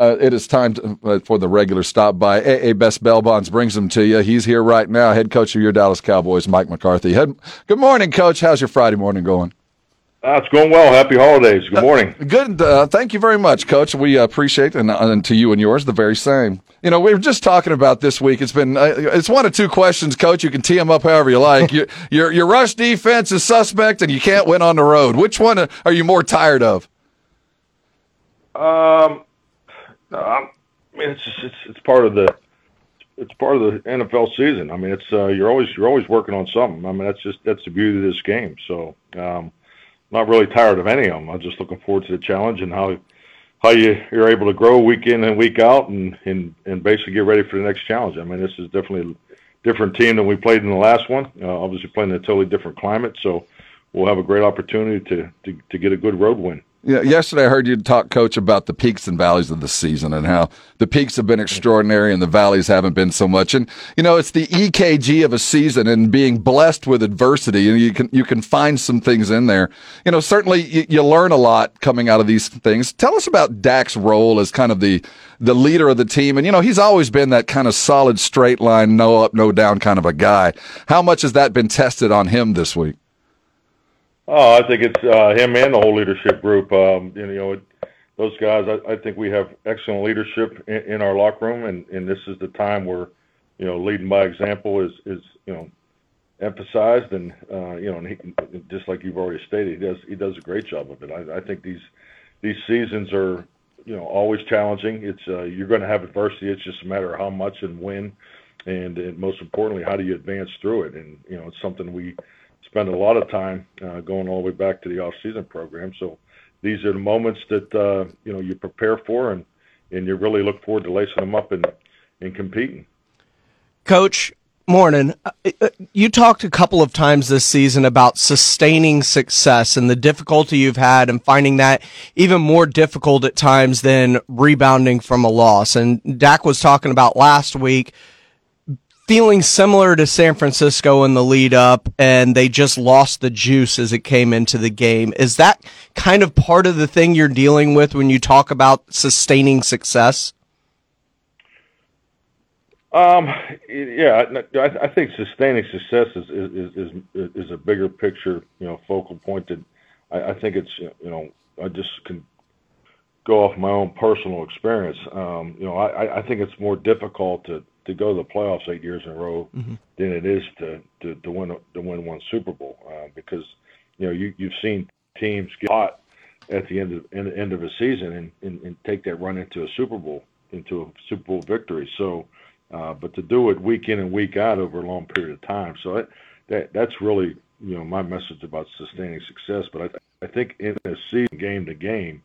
Uh, it is time to, uh, for the regular stop by. AA Best Bail Bonds brings them to you. He's here right now, head coach of your Dallas Cowboys, Mike McCarthy. Head, good morning, coach. How's your Friday morning going? Uh, it's going well. Happy holidays. Good morning. Uh, good. Uh, thank you very much, Coach. We appreciate and, and to you and yours the very same. You know, we were just talking about this week. It's been uh, it's one of two questions, Coach. You can tee them up however you like. your, your your rush defense is suspect, and you can't win on the road. Which one are you more tired of? Um, I mean, it's just, it's it's part of the it's part of the NFL season. I mean, it's uh, you're always you're always working on something. I mean, that's just that's the beauty of this game. So, um, not really tired of any of them. I'm just looking forward to the challenge and how how you you're able to grow week in and week out and and and basically get ready for the next challenge. I mean, this is definitely a different team than we played in the last one. Uh, obviously, playing in a totally different climate, so we'll have a great opportunity to to, to get a good road win. Yeah, yesterday I heard you talk, Coach, about the peaks and valleys of the season and how the peaks have been extraordinary and the valleys haven't been so much. And you know, it's the EKG of a season and being blessed with adversity, and you can you can find some things in there. You know, certainly you, you learn a lot coming out of these things. Tell us about Dak's role as kind of the the leader of the team, and you know, he's always been that kind of solid, straight line, no up, no down kind of a guy. How much has that been tested on him this week? Oh, I think it's uh, him and the whole leadership group. Um, you know, those guys. I, I think we have excellent leadership in, in our locker room, and, and this is the time where, you know, leading by example is is you know emphasized, and uh, you know, and he, just like you've already stated, he does he does a great job of it. I, I think these these seasons are you know always challenging. It's uh, you're going to have adversity. It's just a matter of how much and when, and, and most importantly, how do you advance through it? And you know, it's something we spend a lot of time uh, going all the way back to the off-season program. So these are the moments that uh, you know you prepare for, and you really look forward to lacing them up and competing. Coach, morning. Uh, you talked a couple of times this season about sustaining success and the difficulty you've had and finding that even more difficult at times than rebounding from a loss. And Dak was talking about last week feeling similar to San Francisco in the lead up, and they just lost the juice as it came into the game. Is that kind of part of the thing you're dealing with when you talk about sustaining success? Um, yeah, I, think sustaining success is, is is is a bigger picture, you know, focal point that I, I think it's you know I just can go off my own personal experience. Um, you know, I, I think it's more difficult to to go to the playoffs eight years in a row mm-hmm. than it is to, to, to win to win one Super Bowl uh, because you know you you've seen teams get hot at the end of end, end of a season and, and, and take that run into a Super Bowl into a Super Bowl victory. So, uh, but to do it week in and week out over a long period of time, so that, that that's really you know my message about sustaining success. But I I think in a season game to game.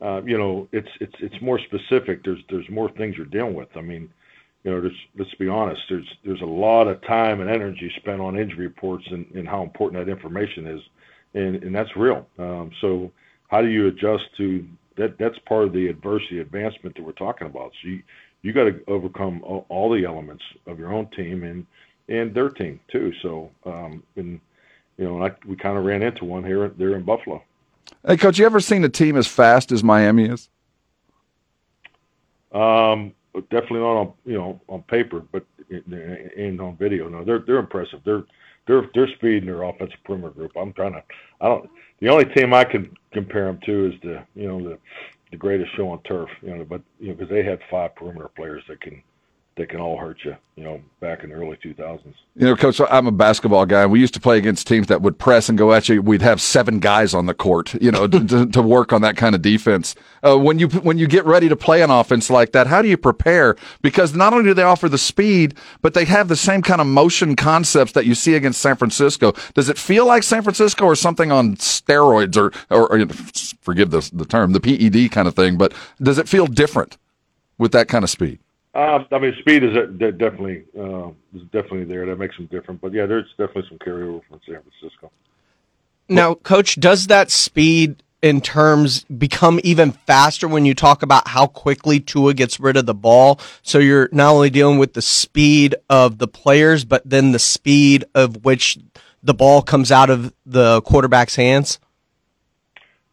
Uh, you know, it's it's it's more specific. There's there's more things you're dealing with. I mean, you know, let's be honest. There's there's a lot of time and energy spent on injury reports and, how important that information is, and and that's real. Um, so how do you adjust to that? That's part of the adversity advancement that we're talking about. So you you got to overcome all, the elements of your own team and and their team too. So um, and you know, we kind of ran into one here there in Buffalo. Hey, coach, you ever seen a team as fast as Miami is? Um, definitely not on you know on paper, but and on video. No, they're they're impressive. They're they're they're speed and their offensive perimeter group. I'm trying to. I don't. The only team I can compare them to is the you know the the greatest show on turf. You know, but you know because they had five perimeter players that can that can all hurt you, you know, back in the early 2000s. You know, coach, I'm a basketball guy. and We used to play against teams that would press and go at you. We'd have seven guys on the court, you know, to, to, work on that kind of defense. Uh, when you when you get ready to play an offense like that, how do you prepare? Because not only do they offer the speed, but they have the same kind of motion concepts that you see against San Francisco. Does it feel like San Francisco or something on steroids or, or, or forgive the, the term, the PED kind of thing? But does it feel different with that kind of speed? Um, I mean, speed is definitely uh, is definitely there. That makes them different. But yeah, there's definitely some carryover from San Francisco. Now, coach, does that speed in terms become even faster when you talk about how quickly Tua gets rid of the ball? So you're not only dealing with the speed of the players, but then the speed of which the ball comes out of the quarterback's hands.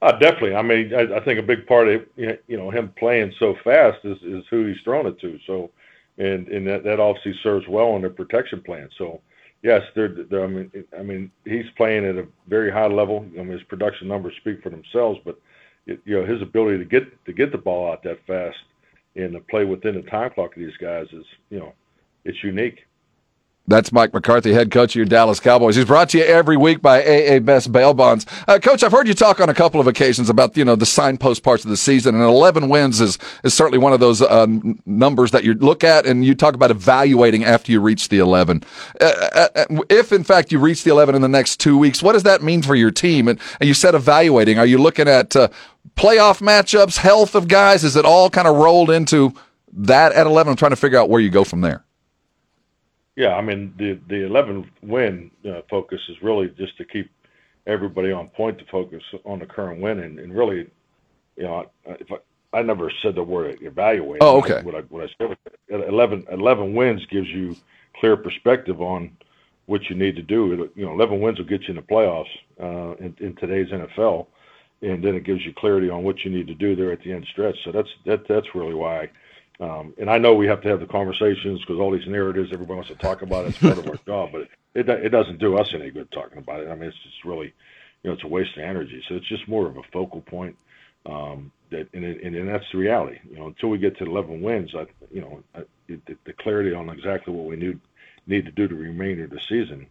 Uh, definitely. I mean, I, think a big part of you know him playing so fast is, is who he's throwing it to. So, and and that, that obviously serves well in their protection plan. So, yes, they're, I mean, I mean, he's playing at a very high level. I mean, his production numbers speak for themselves, but you know his ability to get to get the ball out that fast and to play within the time clock of these guys is you know it's unique. That's Mike McCarthy, head coach of your Dallas Cowboys. He's brought to you every week by AA Best Bail Bonds. Uh, coach, I've heard you talk on a couple of occasions about, you know, the signpost parts of the season, and 11 wins is, is certainly one of those uh, numbers that you look at, and you talk about evaluating after you reach the 11. Uh, uh, uh, if, in fact, you reach the 11 in the next two weeks, what does that mean for your team? And, and you said evaluating. Are you looking at uh, playoff matchups, health of guys? Is it all kind of rolled into that at 11? I'm trying to figure out where you go from there. Yeah, I mean the the 11 win uh, focus is really just to keep everybody on point to focus on the current win and, and really, you know, if I, I never said the word evaluate. Oh, okay. What I what I said 11, 11 wins gives you clear perspective on what you need to do. You know, 11 wins will get you in the playoffs uh, in, in today's NFL, and then it gives you clarity on what you need to do there at the end stretch. So that's that that's really why and I know we have to have the conversations because all these narratives everybody wants to talk about. It's part of our job, but it, it doesn't do us any good talking about it. I mean, it's just really, you know, it's a waste of energy. So it's just more of a focal point. Um, that and, and, and that's the reality. You know, until we get to 11 wins, I, you know, the clarity on exactly what we need need to do to remainder of the season.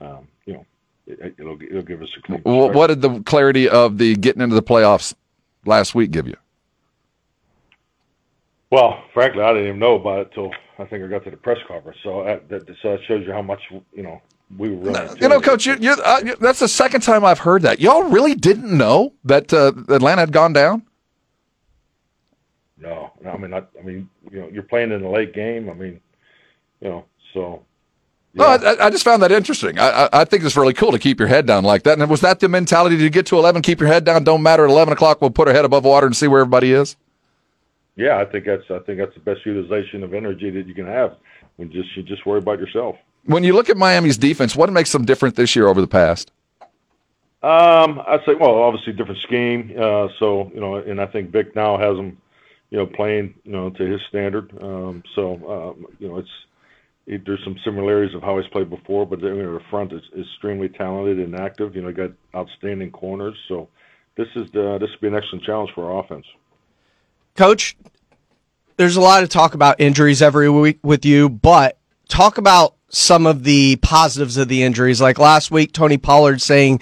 Um, you know, it'll give us a clean. What did the clarity of the getting into the playoffs last week give you? Well, frankly, I didn't even know about it till I think I got to the press conference. So uh, that, so that shows you how much you know we were really. You know, Coach, you, uh, that's the second time I've heard that. Y'all really didn't know that uh, Atlanta had gone down. No, I mean, I, I mean, you know, you're playing in a late game. I mean, you know, so yeah. No, I, I, just found that interesting. I, I, think it's really cool to keep your head down like that. And was that the mentality to get to 11, keep your head down, don't matter at 11 o'clock, we'll put our head above water and see where everybody is? Yeah, I think that's I think that's the best utilization of energy that you can have when just you just worry about yourself. When you look at Miami's defense, what makes them different this year over the past? Um, I'd say well, obviously different scheme. Uh, so you know, and I think Vic now has them, you know, playing you know to his standard. Um, so um, you know, it's it, there's some similarities of how he's played before, but you know, the front is, is extremely talented and active. You know, got outstanding corners. So this is the, this would be an excellent challenge for our offense. Coach, there's a lot of talk about injuries every week with you, but talk about some of the positives of the injuries. Like last week, Tony Pollard saying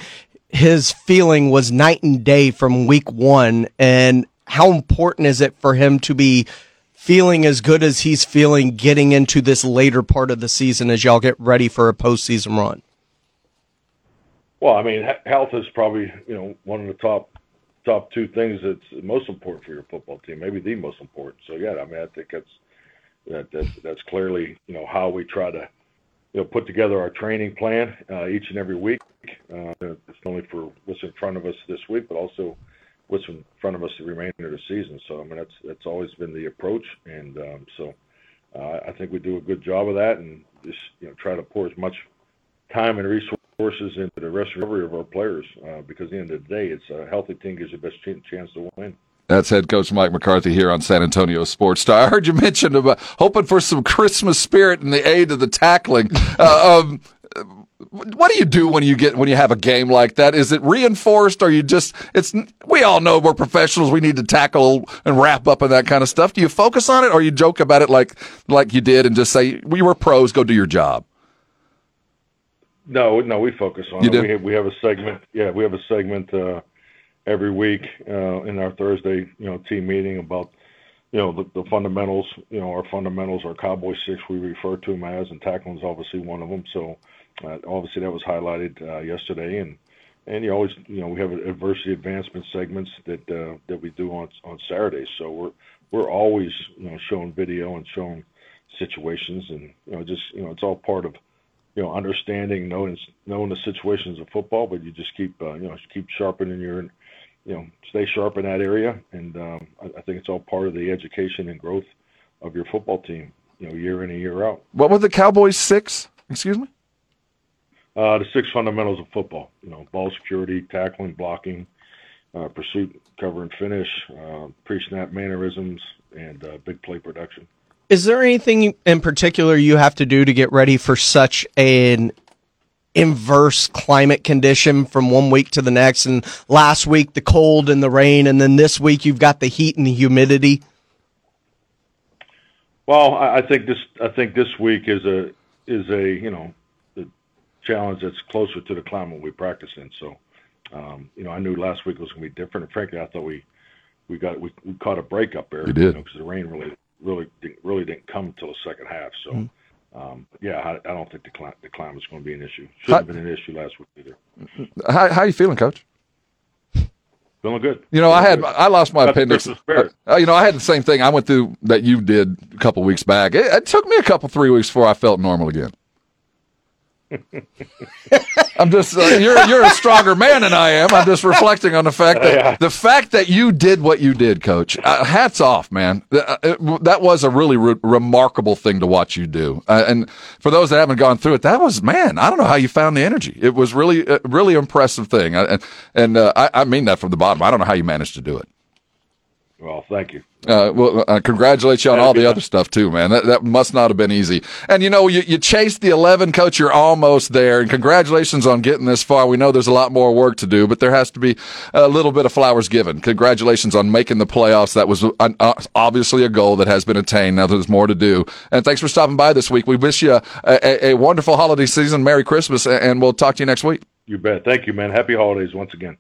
his feeling was night and day from week one. And how important is it for him to be feeling as good as he's feeling getting into this later part of the season as y'all get ready for a postseason run? Well, I mean, health is probably, you know, one of the top top two things that's most important for your football team, maybe the most important. So yeah, I mean, I think that's that, that's that's clearly you know how we try to you know put together our training plan uh, each and every week. Uh, it's only for what's in front of us this week, but also what's in front of us the remainder of the season. So I mean, that's that's always been the approach, and um, so uh, I think we do a good job of that, and just you know try to pour as much time and resources into the rest recovery of our players uh, because at the end of the day, it's a healthy team gives you the best chance to win. That's head coach Mike McCarthy here on San Antonio Sports Star. I heard you mention about hoping for some Christmas spirit in the aid of the tackling. Uh, um, what do you do when you get when you have a game like that? Is it reinforced or you just it's we all know we're professionals, we need to tackle and wrap up and that kind of stuff. Do you focus on it or you joke about it like like you did and just say we were pros, go do your job? No, no, we focus on You it. do? We have, we have a segment. Yeah, we have a segment uh, every week uh, in our Thursday, you know, team meeting about, you know, the, the fundamentals. You know, our fundamentals, our Cowboy Six, we refer to them as, and tackling is obviously one of them. So, uh, obviously, that was highlighted uh, yesterday, and and you always, you know, we have adversity advancement segments that uh, that we do on on Saturdays. So we're we're always, you know, showing video and showing situations, and you know, just you know, it's all part of you know, understanding, knowing knowing the situations of football, but you just keep uh, you know keep sharpening your, you know, stay sharp in that area, and um, I, I think it's all part of the education and growth of your football team, you know, year in and year out. What were the Cowboys six? Excuse me? Uh, the six fundamentals of football, you know, ball security, tackling, blocking, uh, pursuit, cover and finish, uh, pre-snap mannerisms, and uh, big play production. Is there anything in particular you have to do to get ready for such an inverse climate condition from one week to the next? And last week, the cold and the rain, and then this week, you've got the heat and the humidity. Well, I, I think this I think this week is a is a you know a challenge that's closer to the climate we practice in. So, um, you know, I knew last week was going to be different, and frankly, I thought we we got we, we caught a break up there. We did. because the rain really really didn't, come until the second half. So. Um, yeah, I, I don't think the, cli- the climate's going to be an issue. Shouldn't have been an issue last week either. How how you feeling, coach? Feeling good. You know, I had Feeling I lost my appendix. Christmas. Uh, you know, I had the same thing I went through that you did a couple weeks back. It, it took me a couple three weeks before I felt normal again. I'm just uh, you're you're a stronger man than I am. I'm just reflecting on the fact that Yeah. the fact that you did what you did, Coach. Uh, hats off, man. Uh, it- that was a really re- remarkable thing to watch you do. Uh, and for those that haven't gone through it, that was man. I don't know how you found the energy. It was really a really impressive thing. Uh, and and uh, I, I mean that from the bottom. I don't know how you managed to do it. Well, thank you. Uh, well, uh, congratulate you on all the other stuff too, man. That, that must not have been easy. And you know, you, you chased the 11, coach. You're almost there. And congratulations on getting this far. We know there's a lot more work to do, but there has to be a little bit of flowers given. Congratulations on making the playoffs. That was uh, uh, obviously a goal that has been attained. Now there's more to do. And thanks for stopping by this week. We wish you a, a, a wonderful holiday season. Merry Christmas, and we'll talk to you next week. You bet. Thank you, man. Happy holidays once again.